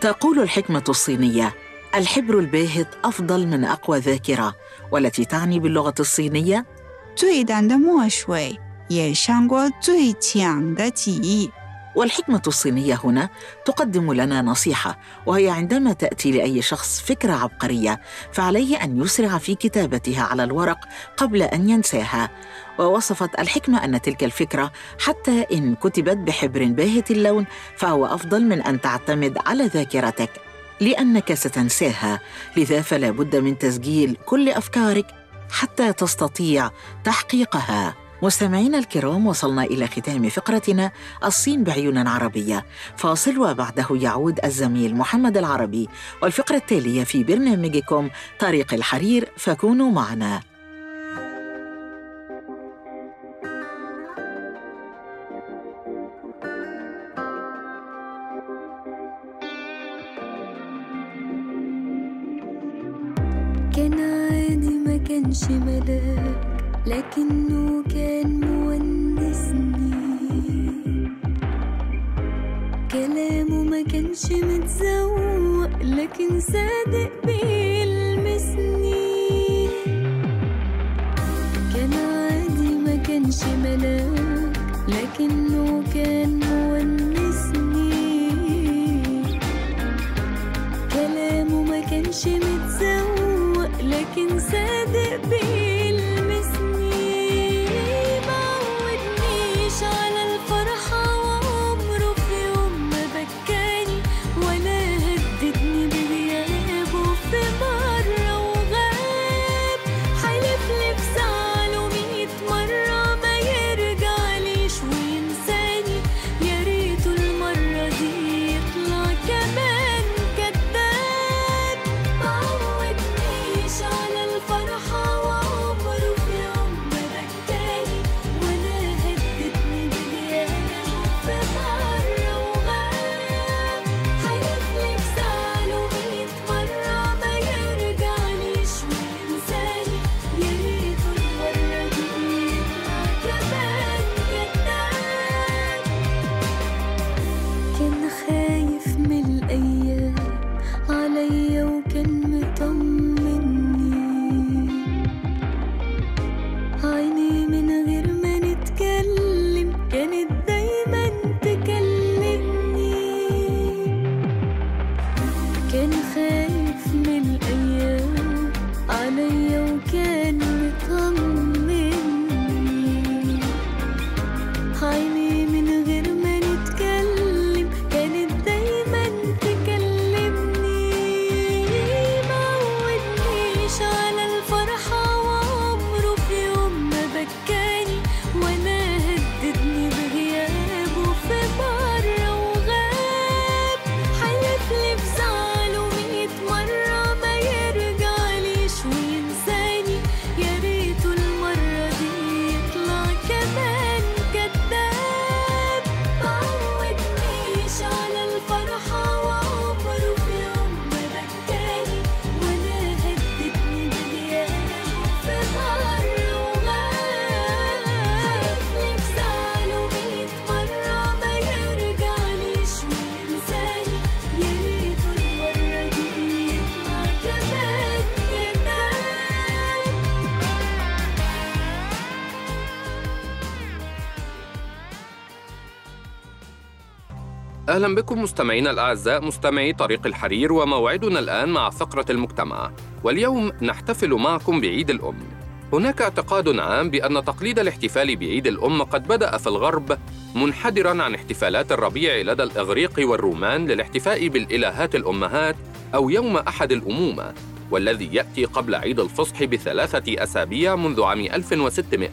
تقول الحكمة الصينية: الحبر الباهت أفضل من أقوى ذاكرة، والتي تعني باللغة الصينية: 最淡的墨水也胜过最强的记忆。 والحكمة الصينية هنا تقدم لنا نصيحة وهي عندما تأتي لأي شخص فكرة عبقرية فعليه أن يسرع في كتابتها على الورق قبل أن ينساها. ووصفت الحكمة أن تلك الفكرة حتى إن كتبت بحبر باهت اللون فهو أفضل من أن تعتمد على ذاكرتك لأنك ستنساها. لذا فلا بد من تسجيل كل أفكارك حتى تستطيع تحقيقها. مستمعينا الكرام وصلنا إلى ختام فقرتنا الصين بعيون عربية. فاصل وبعده يعود الزميل محمد العربي والفقرة التالية في برنامجكم طريق الحرير فكونوا معنا. كان عادي ما كانش ملاك لكنه كان مونسني كلامه ما كانش متزوق لكن صادق بيلمسني كان خايف من الأيام عليا وكان أهلا بكم مستمعينا الأعزاء مستمعي طريق الحرير وموعدنا الآن مع فقرة المجتمع. واليوم نحتفل معكم بعيد الأم. هناك اعتقاد عام بأن تقليد الاحتفال بعيد الأم قد بدأ في الغرب منحدرا عن احتفالات الربيع لدى الإغريق والرومان للاحتفاء بالإلهات الأمهات أو يوم أحد الأمومة والذي يأتي قبل عيد الفصح بثلاثة أسابيع منذ عام 1600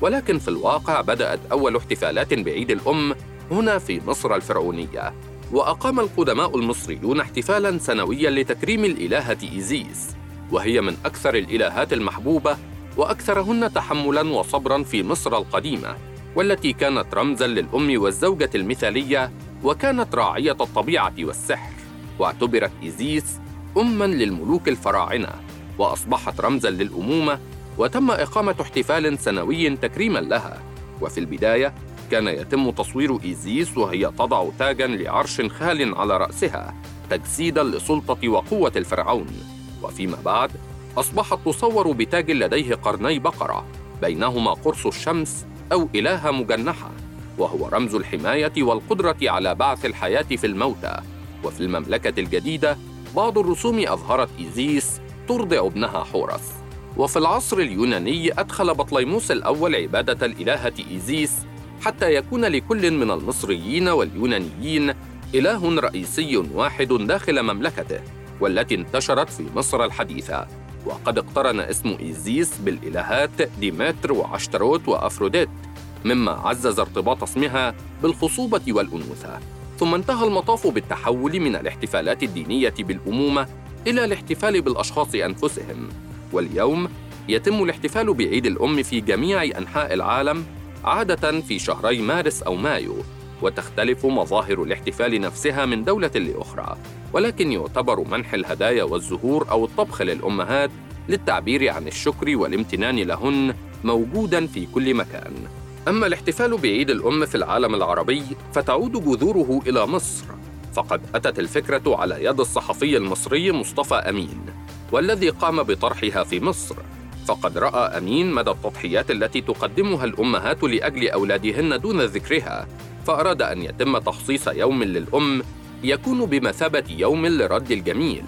ولكن في الواقع بدأت أول احتفالات بعيد الأم هنا في مصر الفرعونية وأقام القدماء المصريون احتفالاً سنوياً لتكريم الإلهة إيزيس وهي من أكثر الإلهات المحبوبة وأكثرهن تحملاً وصبراً في مصر القديمة والتي كانت رمزاً للأم والزوجة المثالية وكانت راعية الطبيعة والسحر. واعتبرت إيزيس أماً للملوك الفراعنة وأصبحت رمزاً للأمومة وتم إقامة احتفال سنوي تكريماً لها. وفي البداية كان يتم تصوير إيزيس وهي تضع تاجاً لعرش خال على رأسها تجسيداً لسلطة وقوة الفرعون. وفيما بعد أصبحت تصور بتاج لديه قرني بقرة بينهما قرص الشمس أو إلهة مجنحة وهو رمز الحماية والقدرة على بعث الحياة في الموتى. وفي المملكة الجديدة بعض الرسوم أظهرت إيزيس ترضع ابنها حورس. وفي العصر اليوناني أدخل بطليموس الأول عبادة الإلهة إيزيس حتى يكون لكل من المصريين واليونانيين إله رئيسي واحد داخل مملكته والتي انتشرت في مصر الحديثة. وقد اقترن اسم إيزيس بالإلهات ديمتر وعشتروت وأفروديت مما عزز ارتباط اسمها بالخصوبة والأنوثة. ثم انتهى المطاف بالتحول من الاحتفالات الدينية بالأمومة إلى الاحتفال بالأشخاص أنفسهم. واليوم يتم الاحتفال بعيد الأم في جميع أنحاء العالم عادة في شهري مارس أو مايو وتختلف مظاهر الاحتفال نفسها من دولة لأخرى ولكن يعتبر منح الهدايا والزهور أو الطبخ للأمهات للتعبير عن الشكر والامتنان لهن موجودا في كل مكان. أما الاحتفال بعيد الأم في العالم العربي فتعود جذوره إلى مصر فقد أتت الفكرة على يد الصحفي المصري مصطفى أمين والذي قام بطرحها في مصر. فقد رأى أمين مدى التضحيات التي تقدمها الأمهات لأجل أولادهن دون ذكرها فأراد أن يتم تخصيص يوم للأم يكون بمثابة يوم لرد الجميل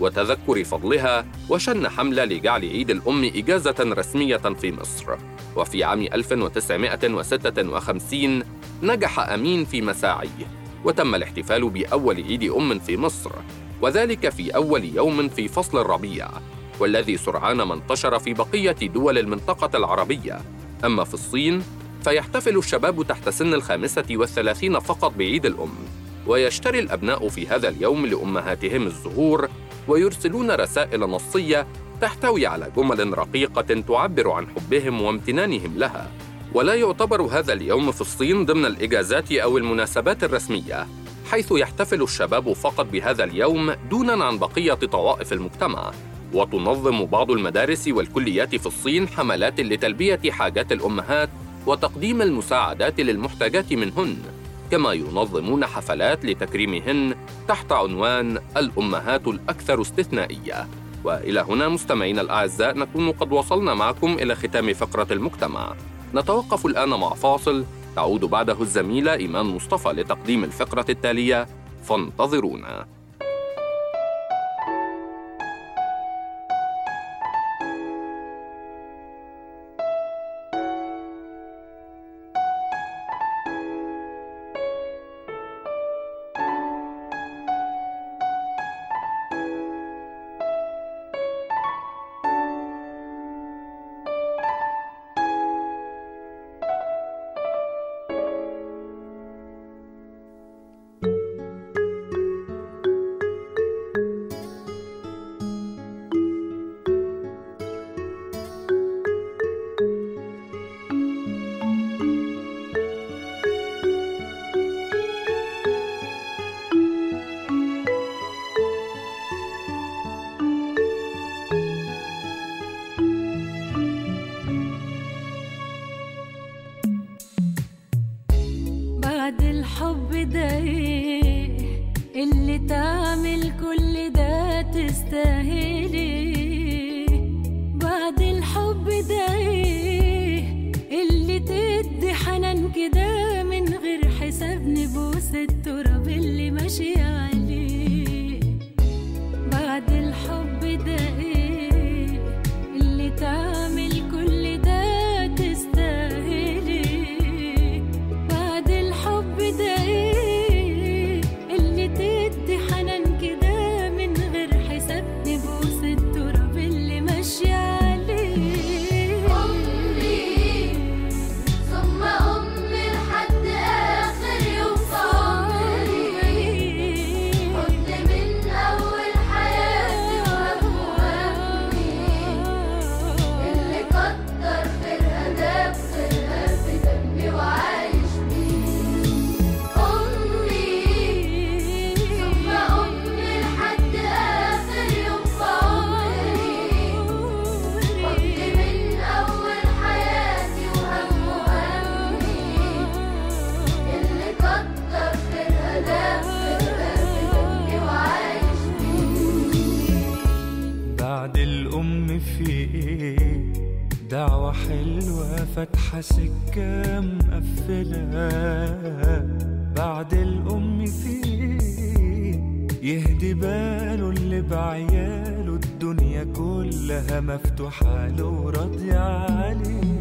وتذكر فضلها وشن حملة لجعل عيد الأم إجازة رسمية في مصر. وفي عام 1956 نجح أمين في مساعيه وتم الاحتفال بأول عيد أم في مصر وذلك في أول يوم في فصل الربيع. والذي سرعان ما انتشر في بقية دول المنطقة العربية. أما في الصين فيحتفل الشباب تحت سن الخامسة والثلاثين فقط بعيد الأم ويشتري الأبناء في هذا اليوم لأمهاتهم الزهور ويرسلون رسائل نصية تحتوي على جمل رقيقة تعبر عن حبهم وامتنانهم لها. ولا يعتبر هذا اليوم في الصين ضمن الإجازات أو المناسبات الرسمية حيث يحتفل الشباب فقط بهذا اليوم دونا عن بقية طوائف المجتمع. وتنظم بعض المدارس والكليات في الصين حملات لتلبية حاجات الأمهات وتقديم المساعدات للمحتاجات منهن كما ينظمون حفلات لتكريمهن تحت عنوان الأمهات الأكثر استثنائية. وإلى هنا مستمعينا الأعزاء نكون قد وصلنا معكم إلى ختام فقرة المجتمع. نتوقف الآن مع فاصل. تعود بعده الزميلة إيمان مصطفى لتقديم الفقرة التالية. فانتظرونا. اللي بعياله الدنيا كلها مفتوحة له وراضية عليه.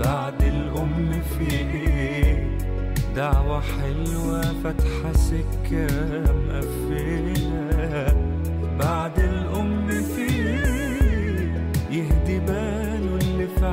بعد الأم في إيه؟ دعوة حلوة فاتحة سكة مقفلة. بعد الأم في يهدي باله اللي في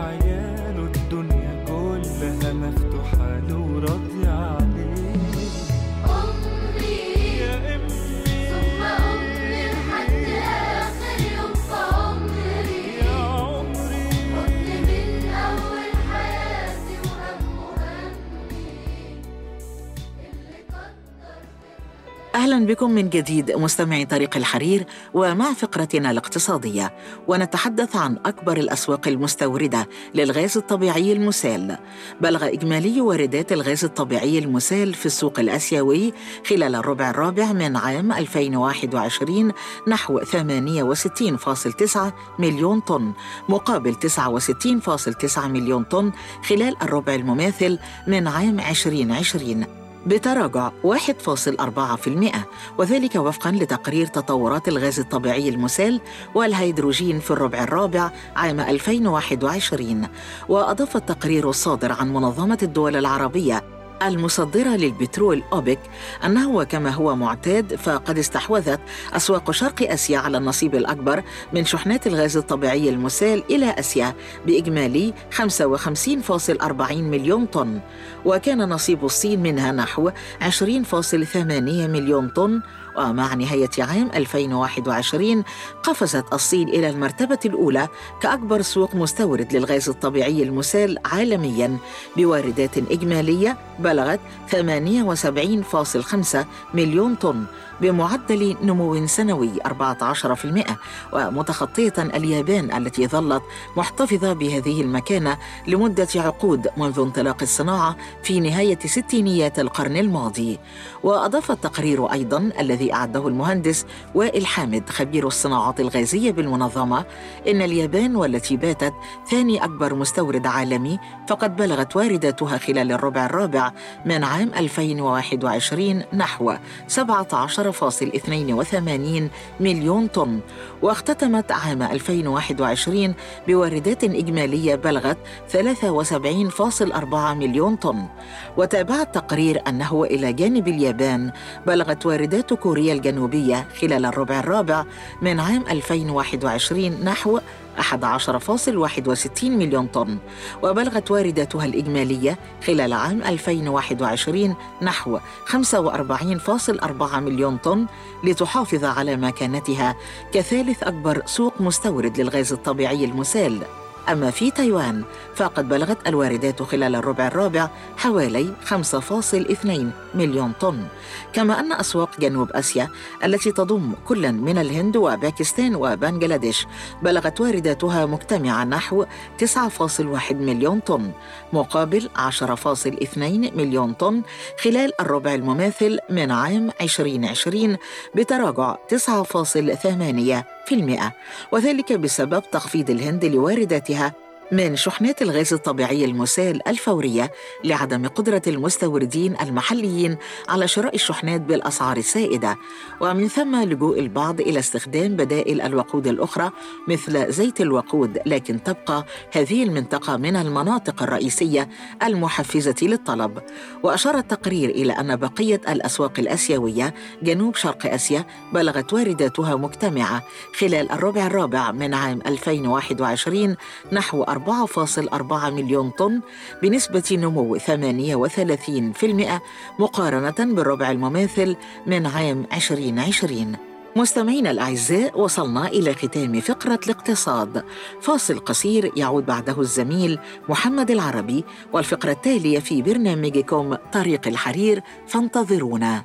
أهلا بكم من جديد مستمعي طريق الحرير ومع فقرتنا الاقتصادية ونتحدث عن أكبر الأسواق المستوردة للغاز الطبيعي المسال. بلغ إجمالي واردات الغاز الطبيعي المسال في السوق الآسيوي خلال الربع الرابع من عام 2021 نحو 68.9 مليون طن مقابل 69.9 مليون طن خلال الربع المماثل من عام 2020 بتراجع 1.4% وذلك وفقا لتقرير تطورات الغاز الطبيعي المسال والهيدروجين في الربع الرابع عام 2021 وأضاف التقرير الصادر عن منظمة الدول العربية المصدرة للبترول أوبك أنه وكما هو معتاد فقد استحوذت أسواق شرق آسيا على النصيب الأكبر من شحنات الغاز الطبيعي المسال إلى آسيا بإجمالي 55.40 مليون طن وكان نصيب الصين منها نحو 20.8 مليون طن ومع نهاية عام 2021 قفزت الصين إلى المرتبة الأولى كأكبر سوق مستورد للغاز الطبيعي المسال عالمياً بواردات إجمالية بلغت 78.5 مليون طن بمعدل نمو سنوي 14% ومتخطية اليابان التي ظلت محتفظة بهذه المكانة لمدة عقود منذ انطلاق الصناعة في نهاية ستينيات القرن الماضي. وأضاف التقرير أيضا الذي أعده المهندس وائل حامد خبير الصناعات الغازية بالمنظمة. إن اليابان والتي باتت ثاني أكبر مستورد عالمي فقد بلغت وارداتها خلال الربع الرابع من عام 2021 نحو 17.82 مليون طن. واختتمت عام 2021 بواردات إجمالية بلغت 73.4 مليون طن. وتابع التقرير أنه إلى جانب اليابان بلغت واردات كوريا الجنوبية خلال الربع الرابع من عام 2021 نحو 11.61 مليون طن وبلغت وارداتها الإجمالية خلال عام 2021 نحو 45.4 مليون طن لتحافظ على مكانتها كثالث أكبر سوق مستورد للغاز الطبيعي المسال. أما في تايوان فقد بلغت الواردات خلال الربع الرابع حوالي 5.2 مليون طن كما أن أسواق جنوب آسيا التي تضم كلا من الهند وباكستان وبنغلاديش بلغت وارداتها مجتمعة نحو 9.1 مليون طن مقابل 10.2 مليون طن خلال الربع المماثل من عام 2020 بتراجع 9.8 وذلك بسبب تخفيض الهند لوارداتها や من شحنات الغاز الطبيعي المسال الفورية لعدم قدرة المستوردين المحليين على شراء الشحنات بالأسعار السائدة. ومن ثم لجوء البعض إلى استخدام بدائل الوقود الأخرى مثل زيت الوقود لكن تبقى هذه المنطقة من المناطق الرئيسية المحفزة للطلب. وأشار التقرير إلى أن بقية الأسواق الآسيوية جنوب شرق آسيا بلغت وارداتها مجتمعة. خلال الربع الرابع من عام 2021 نحو 4.4 مليون طن بنسبة نمو 38% مقارنة بالربع المماثل من عام 2020 مستمعينا الأعزاء وصلنا إلى ختام فقرة الاقتصاد. فاصل قصير يعود بعده الزميل محمد العربي والفقرة التالية في برنامجكم طريق الحرير فانتظرونا.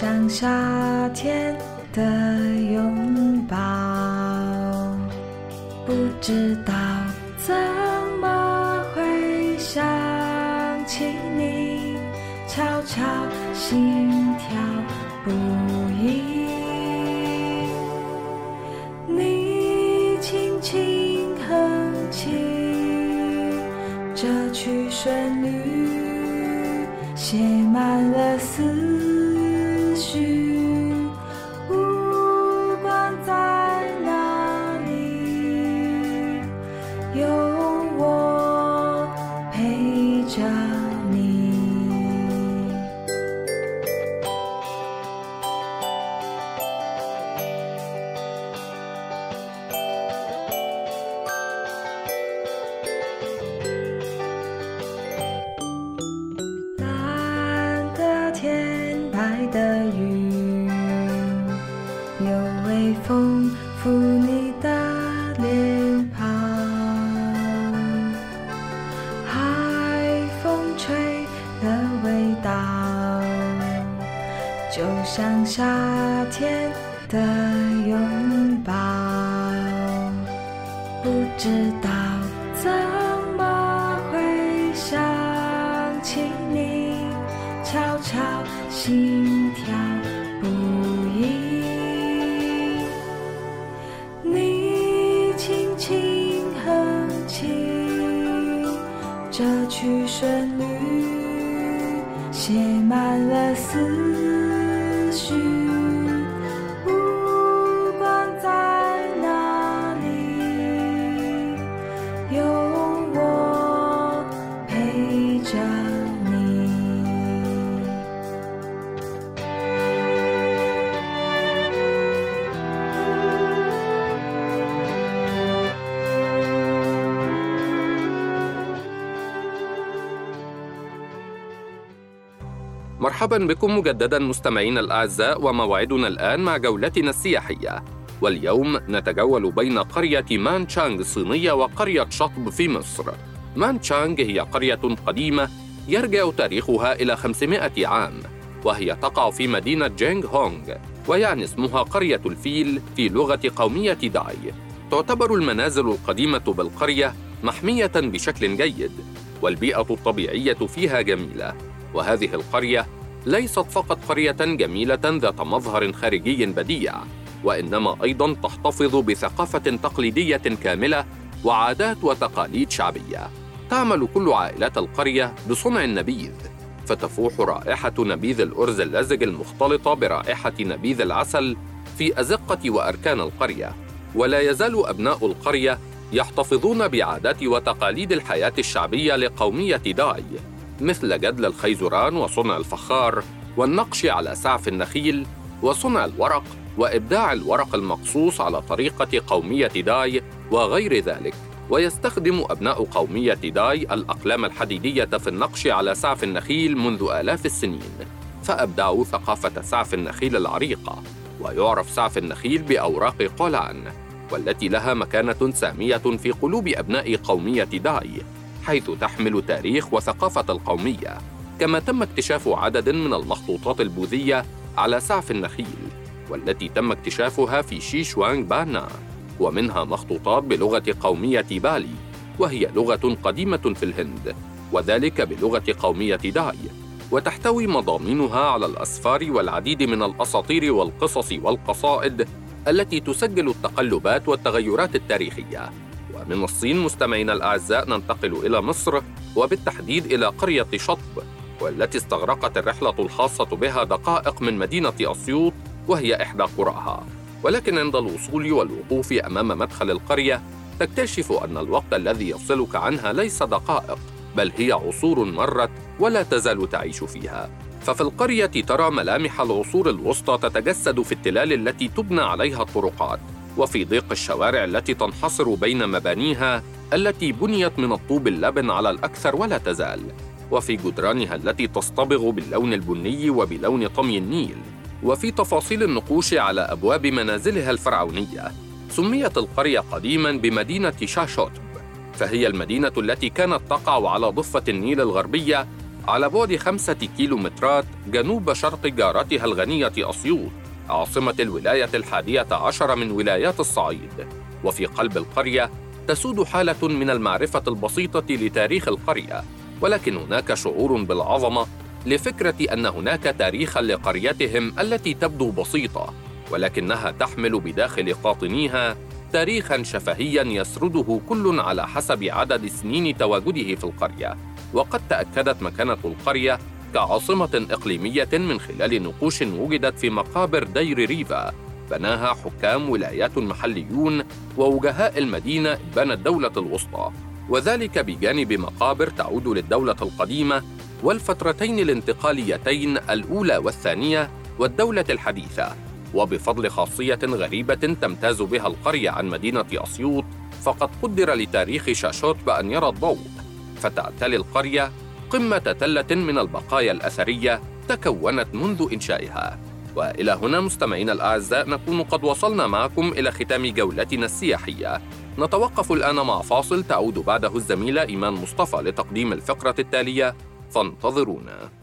像夏天的心跳 مرحبا بكم مجددا مستمعينا الأعزاء وموعدنا الآن مع جولتنا السياحية. واليوم نتجول بين قرية مان تشانغ الصينيه وقرية شطب في مصر. مان تشانغ هي قرية قديمة يرجع تاريخها إلى 500 عام وهي تقع في مدينة جينغ هونغ ويعني اسمها قرية الفيل في لغة قومية داي. تعتبر المنازل القديمة بالقرية محمية بشكل جيد والبيئة الطبيعية فيها جميلة. وهذه القرية ليست فقط قرية جميلة ذات مظهر خارجي بديع، وإنما أيضاً تحتفظ بثقافة تقليدية كاملة وعادات وتقاليد شعبية. تعمل كل عائلات القرية بصنع النبيذ، فتفوح رائحة نبيذ الأرز اللزج المختلطة برائحة نبيذ العسل في أزقة وأركان القرية، ولا يزال أبناء القرية يحتفظون بعادات وتقاليد الحياة الشعبية لقومية داي، مثل جدل الخيزران وصنع الفخار والنقش على سعف النخيل وصنع الورق وإبداع الورق المقصوص على طريقة قومية داي وغير ذلك. ويستخدم أبناء قومية داي الأقلام الحديدية في النقش على سعف النخيل منذ آلاف السنين. فأبدعوا ثقافة سعف النخيل العريقة. ويعرف سعف النخيل بأوراق قولان والتي لها مكانة سامية في قلوب أبناء قومية داي. حيث تحمل تاريخ وثقافة القومية كما تم اكتشاف عدد من المخطوطات البوذية على سعف النخيل والتي تم اكتشافها في شيشوانغ بانا ومنها مخطوطات بلغة قومية بالي وهي لغة قديمة في الهند وذلك بلغة قومية داي وتحتوي مضامينها على الأسفار والعديد من الأساطير والقصص والقصائد التي تسجل التقلبات والتغيرات التاريخية. ومن الصين مستمعينا الأعزاء ننتقل إلى مصر وبالتحديد إلى قرية شطب والتي استغرقت الرحلة الخاصة بها دقائق من مدينة أسيوط وهي إحدى قرأها. ولكن عند الوصول والوقوف أمام مدخل القرية تكتشف أن الوقت الذي يفصلك عنها ليس دقائق بل هي عصور مرت ولا تزال تعيش فيها. ففي القرية ترى ملامح العصور الوسطى تتجسد في التلال التي تبنى عليها الطرقات. وفي ضيق الشوارع التي تنحصر بين مبانيها التي بنيت من الطوب اللبن على الأكثر ولا تزال وفي جدرانها التي تصطبغ باللون البني وبلون طمي النيل وفي تفاصيل النقوش على أبواب منازلها الفرعونية سميت القرية قديماً بمدينة شاشوتب فهي المدينة التي كانت تقع على ضفة النيل الغربية على بعد خمسة كيلومترات جنوب شرق جارتها الغنية أسيوط. عاصمة الولاية الحادية عشر من ولايات الصعيد. وفي قلب القرية تسود حالة من المعرفة البسيطة لتاريخ القرية. ولكن هناك شعور بالعظمة لفكرة أن هناك تاريخاً لقريتهم التي تبدو بسيطة. ولكنها تحمل بداخل قاطنيها تاريخا شفهيا يسرده كل على حسب عدد سنين تواجده في القرية. وقد تأكدت مكانة القرية كعاصمة إقليمية من خلال نقوش وجدت في مقابر دير ريفا بناها حكام ولايات محليون ووجهاء المدينة بنى الدولة الوسطى. وذلك بجانب مقابر تعود للدولة القديمة والفترتين الانتقاليتين الأولى والثانية والدولة الحديثة. وبفضل خاصية غريبة تمتاز بها القرية عن مدينة أسيوط فقد قدر لتاريخ شاشوت بأن يرى الضوء. فتعتلي القرية قمة تلة من البقايا الأثرية تكونت منذ إنشائها. وإلى هنا مستمعينا الأعزاء نكون قد وصلنا معكم إلى ختام جولتنا السياحية. نتوقف الآن مع فاصل تعود بعده الزميلة إيمان مصطفى لتقديم الفقرة التالية. فانتظرونا.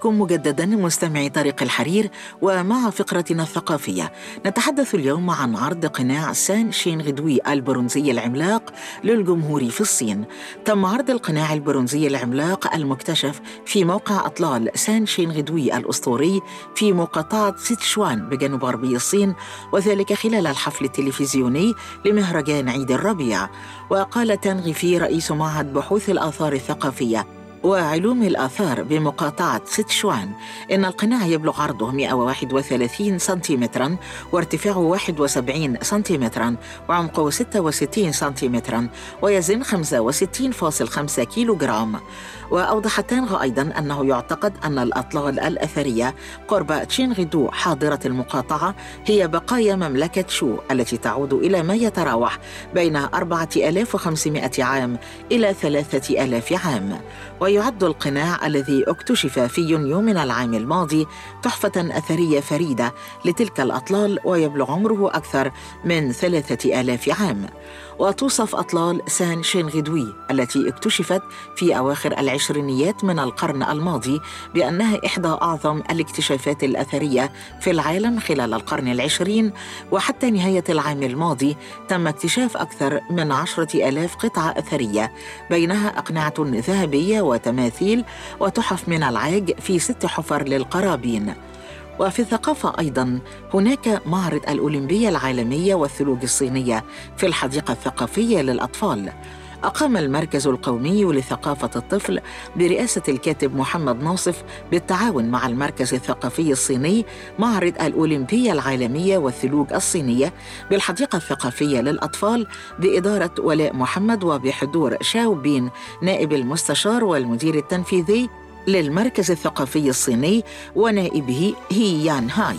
بكم مجددا مستمعي طريق الحرير ومع فقرتنا الثقافية. نتحدث اليوم عن عرض قناع سانشينغدوي البرونزي العملاق للجمهور في الصين. تم عرض القناع البرونزي العملاق المكتشف في موقع أطلال سانشينغدوي الأسطوري في مقاطعة سيتشوان بجنوب غربي الصين وذلك خلال الحفل التلفزيوني لمهرجان عيد الربيع. وقال تانغ في رئيس معهد بحوث الآثار الثقافية وعلوم الآثار بمقاطعة سيتشوان. إن القناع يبلغ عرضه 131 سنتيمترا وارتفاعه 71 سنتيمترا وعمقه 66 سنتيمترا ويزن 65.5 كيلو جرام وأوضح تانغ أيضا أنه يعتقد أن الأطلال الأثرية قرب تشينغدو حاضرة المقاطعة هي بقايا مملكة شو التي تعود إلى ما يتراوح بين 4500 عام إلى 3000 عام. ويعد القناع الذي اكتشف في يونيو من العام الماضي تحفة أثرية فريدة لتلك الأطلال ويبلغ عمره أكثر من ثلاثة آلاف عام. وتوصف أطلال سان شينغدوي التي اكتشفت في أواخر العشرينيات من القرن الماضي بأنها إحدى أعظم الاكتشافات الأثرية في العالم خلال القرن العشرين وحتى نهاية العام الماضي تم اكتشاف أكثر من عشرة ألاف قطعة أثرية بينها أقنعة ذهبية وتماثيل وتحف من العاج في ست حفر للقرابين. وفي الثقافة أيضا هناك معرض الأولمبية العالمية والثلوج الصينية في الحديقة الثقافية للأطفال. أقام المركز القومي لثقافة الطفل برئاسة الكاتب محمد ناصف بالتعاون مع المركز الثقافي الصيني معرض الأولمبية العالمية والثلوج الصينية بالحديقة الثقافية للأطفال بإدارة ولاء محمد وبحضور شاو بين نائب المستشار والمدير التنفيذي للمركز الثقافي الصيني ونائبه هي يان هاي.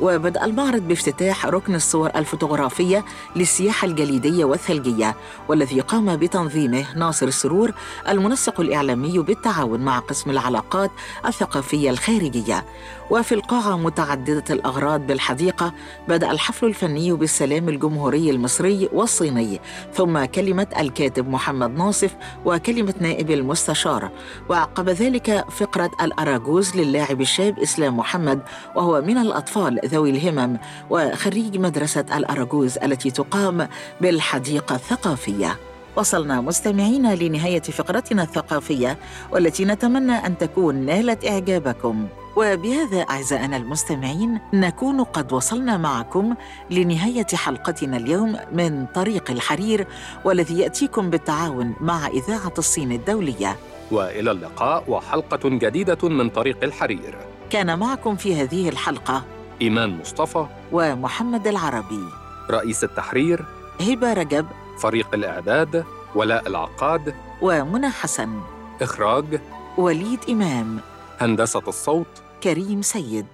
وبدأ المعرض بافتتاح ركن الصور الفوتوغرافية للسياحة الجليدية والثلجية والذي قام بتنظيمه ناصر السرور المنسق الإعلامي بالتعاون مع قسم العلاقات الثقافية الخارجية. وفي القاعة متعددة الأغراض بالحديقة بدأ الحفل الفني بالسلام الجمهوري المصري والصيني ثم كلمة الكاتب محمد ناصف وكلمة نائب المستشار. وعقب ذلك فقرة الأراجوز للاعب الشاب إسلام محمد وهو من الأطفال ذوي الهمم وخريج مدرسة الأراجوز التي تقام بالحديقة الثقافية. وصلنا مستمعين لنهاية فقرتنا الثقافية والتي نتمنى أن تكون نالت إعجابكم. وبهذا أعزائنا المستمعين نكون قد وصلنا معكم لنهاية حلقتنا اليوم من طريق الحرير والذي يأتيكم بالتعاون مع إذاعة الصين الدولية. وإلى اللقاء وحلقة جديدة من طريق الحرير. كان معكم في هذه الحلقة إيمان مصطفى ومحمد العربي. رئيس التحرير هبة رجب فريق الإعداد ولاء العقاد ومنى حسن. إخراج وليد إمام. هندسة الصوت كريم سيد.